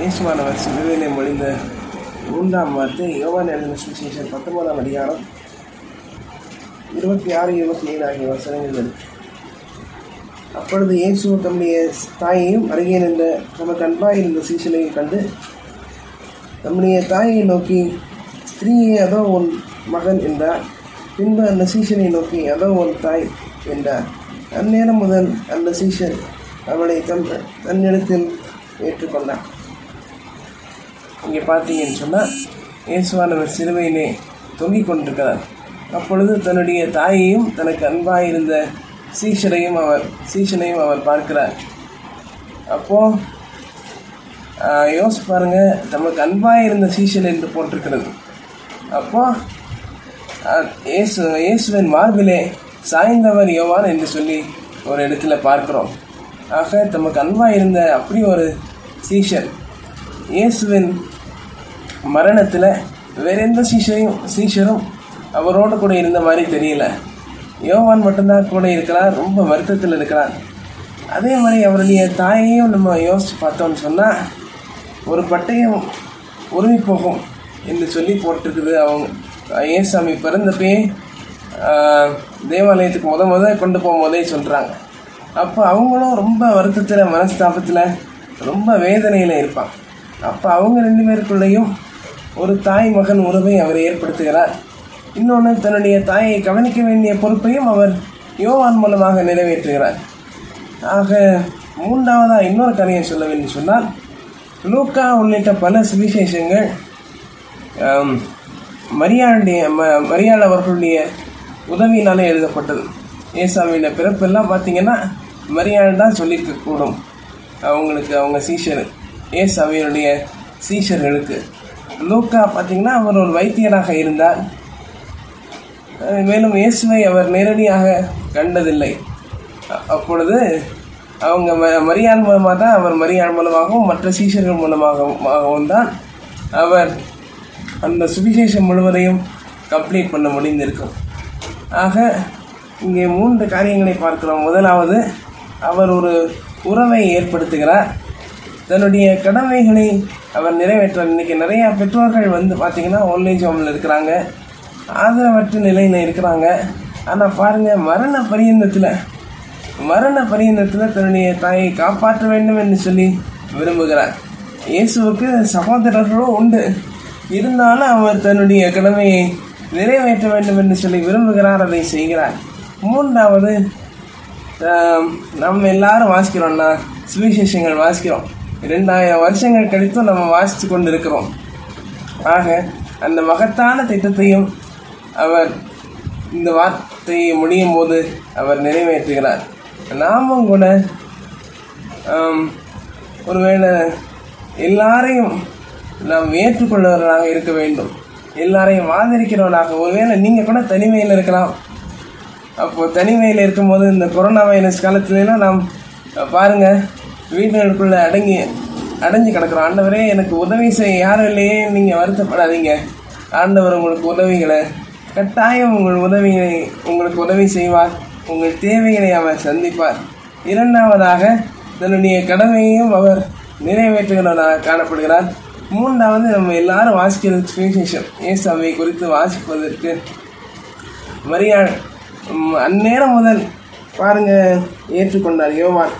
இயேசுவானவர் சிலுவையிலே மொழிந்த மூன்றாம் வார்த்தை யோவான் எழுதின சுவிசேஷம் பத்தொன்பதாம் அதிகாரம் இருபத்தி ஆறு இருபத்தி ஏழு ஆகிய வசனங்கள். அப்பொழுது இயேசு தம்முடைய தாயையும் அருகே நின்ற தமக்கு அன்பாக இருந்த சீசனையும் கண்டு தம்முடைய தாயை நோக்கி ஸ்திரீயே அதோ உன் மகன் என்றார். பின்பு அந்த சீசனை நோக்கி அதோ உன் தாய் என்றார். அந்நேரம் முதல் அந்த சீசன் அவளை தம் தன்னிடத்தில் ஏற்றுக்கொண்டார் இங்கே பார்த்தீங்கன்னு சொன்னால் இயேசுவானவர் சிலுவையிலே தொங்கிக் கொண்டிருக்கிறார். அப்பொழுது தன்னுடைய தாயையும் தனக்கு அன்பாக இருந்த சீஷனையும் அவர் சீஷனையும் அவர் பார்க்கிறார். அப்போது யோசி பாருங்கள் நமக்கு அன்பாக இருந்த சீஷன் என்று போட்டிருக்கிறது. அப்போது இயேசு இயேசுவின் மார்பிலே சாய்ந்தவர் யோவான் என்று சொல்லி ஒரு இடத்துல பார்க்குறோம். ஆக தமக்கு அன்பாக இருந்த அப்படி ஒரு சீஷன். இயேசுவின் மரணத்தில் வேற எந்த சீஷரையும் சீஷரும் அவரோடு கூட இருந்த மாதிரி தெரியல. யோவான் மட்டும்தான் கூட இருக்கிறார் ரொம்ப வருத்தத்தில் இருக்கிறார். அதே மாதிரி அவருடைய தாயையும் நம்ம யோசித்து பார்த்தோம்னு சொன்னால் ஒரு பட்டயம் உருவி போகும் என்று சொல்லி போட்டிருக்குது அவங்க. ஏசாமி பிறந்தப்பே தேவாலயத்துக்கு முத முத கொண்டு போகும்போதே சொல்கிறாங்க அப்போ அவங்களும் ரொம்ப வருத்தத்தில் மனஸ்தாபத்தில் ரொம்ப வேதனையில் இருப்பாங்க. அப்போ அவங்க ரெண்டு பேருக்குள்ளேயும் ஒரு தாய் மகன் உறவை அவர் ஏற்படுத்துகிறார். இன்னொன்று தன்னுடைய தாயை கவனிக்க வேண்டிய பொறுப்பையும் அவர் யோவான் மூலமாக நிறைவேற்றுகிறார். ஆக மூன்றாவதாக இன்னொரு கதையை சொல்ல வேண்டும் சொன்னால் லூக்கா உள்ளிட்ட பல சுவிசேஷங்கள் மரியாளுடைய ம மரியாள் அவர்களுடைய உதவியினாலே எழுதப்பட்டது. ஏசாமியோட பிறப்பெல்லாம் பார்த்திங்கன்னா மரியாள் தான் சொல்லியிருக்கக்கூடும் அவங்களுக்கு அவங்க சீஷரு. ஏசாமியினுடைய சீஷர்களுக்கு. லூக்கா பார்த்தீங்கன்னா அவர் ஒரு வைத்தியராக இருந்தார். மேலும் இயேசுவை அவர் நேரடியாக கண்டதில்லை. அப்பொழுது அவங்க ம மரியாள் மூலமாக தான் அவர் மரியாள் மூலமாகவும் மற்ற சீஷர்கள் மூலமாகவும் தான் அவர் அந்த சுவிசேஷம் முழுவதையும் கம்ப்ளீட் பண்ண முடிந்திருக்கும். ஆக இங்கே மூன்று காரியங்களை பார்க்கிறோம். முதலாவது அவர் ஒரு உறவை ஏற்படுத்துகிறார். தன்னுடைய கடமைகளை அவர் நிறைவேற்ற இன்றைக்கி நிறையா பெற்றோர்கள் வந்து பார்த்திங்கன்னா ஓல்டேஜ் ஹோமில் இருக்கிறாங்க. ஆதரவற்ற நிலையில் இருக்கிறாங்க. ஆனால் பாருங்கள் மரண பரியந்தத்தில் மரண பரியந்தத்தில் தன்னுடைய தாயை காப்பாற்ற வேண்டும் என்று சொல்லி விரும்புகிறார். இயேசுவுக்கு சகோதரர்களும் உண்டு. இருந்தாலும் அவர் தன்னுடைய கடமையை நிறைவேற்ற வேண்டும் என்று சொல்லி விரும்புகிறார் அதை செய்கிறார். மூன்றாவது நம்ம எல்லாரும் வாசிக்கிறோம்னா சுவிசேஷங்கள் வாசிக்கிறோம். இரண்டாயிரம் வருஷங்கள் கழித்தும் நம்ம வாசித்து கொண்டு இருக்கிறோம் ஆக அந்த மகத்தான திட்டத்தையும் அவர் இந்த வார்த்தையை முடியும் போது அவர் நிறைவேற்றுகிறார். நாமும் கூட ஒருவேளை எல்லாரையும் நாம் ஏற்றுக்கொள்வர்களாக இருக்க வேண்டும். எல்லாரையும் ஆதரிக்கிறவர்களாக ஒருவேளை நீங்கள் கூட தனிமையில் இருக்கலாம். அப்போது தனிமையில் இருக்கும்போது இந்த கொரோனா வைரஸ் காலத்துலலாம் நாம் பாருங்கள் வீட்டுக்குள்ள அடங்கி அடைஞ்சு கிடக்குறோம் ஆண்டவரே எனக்கு உதவி செய்ய யாரும் இல்லையே நீங்கள் வருத்தப்படாதீங்க. ஆண்டவர் உங்களுக்கு உதவிகளை கட்டாயம் உங்கள் உதவிகளை உங்களுக்கு உதவி செய்வார். உங்கள் தேவைகளை அவர் சந்திப்பார். இரண்டாவதாக தன்னுடைய கடமையையும் அவர் நிறைவேற்றுகிறவராக காணப்படுகிறார். மூன்றாவது நம்ம எல்லாரும் வாசிக்கிறது சுவிசேஷம். ஏசாமியை குறித்து வாசிப்பதற்கு மரியாள் அந்நேரம் முதல் பாருங்க ஏற்றுக்கொண்டார் யோவான்.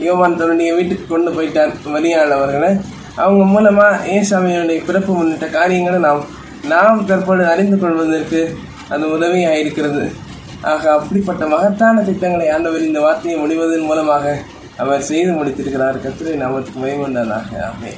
யோவான் தன்னுடைய வீட்டுக்கு கொண்டு போயிட்டார் மரியாள் அவங்க மூலமாக ஏசாமியுடைய பிறப்பு முன்னிட்ட காரியங்களை நாம் நாம் தற்போது அறிந்து கொள்வதற்கு அது உதவியாக இருக்கிறது ஆக அப்படிப்பட்ட மகத்தான திட்டங்களை ஆண்டவர் இந்த வார்த்தையை முடிவதன் மூலமாக அவர் செய்து முடித்திருக்கிறார். கத்திரை நாமத்துக்கு மயமண்டானாக ஆமே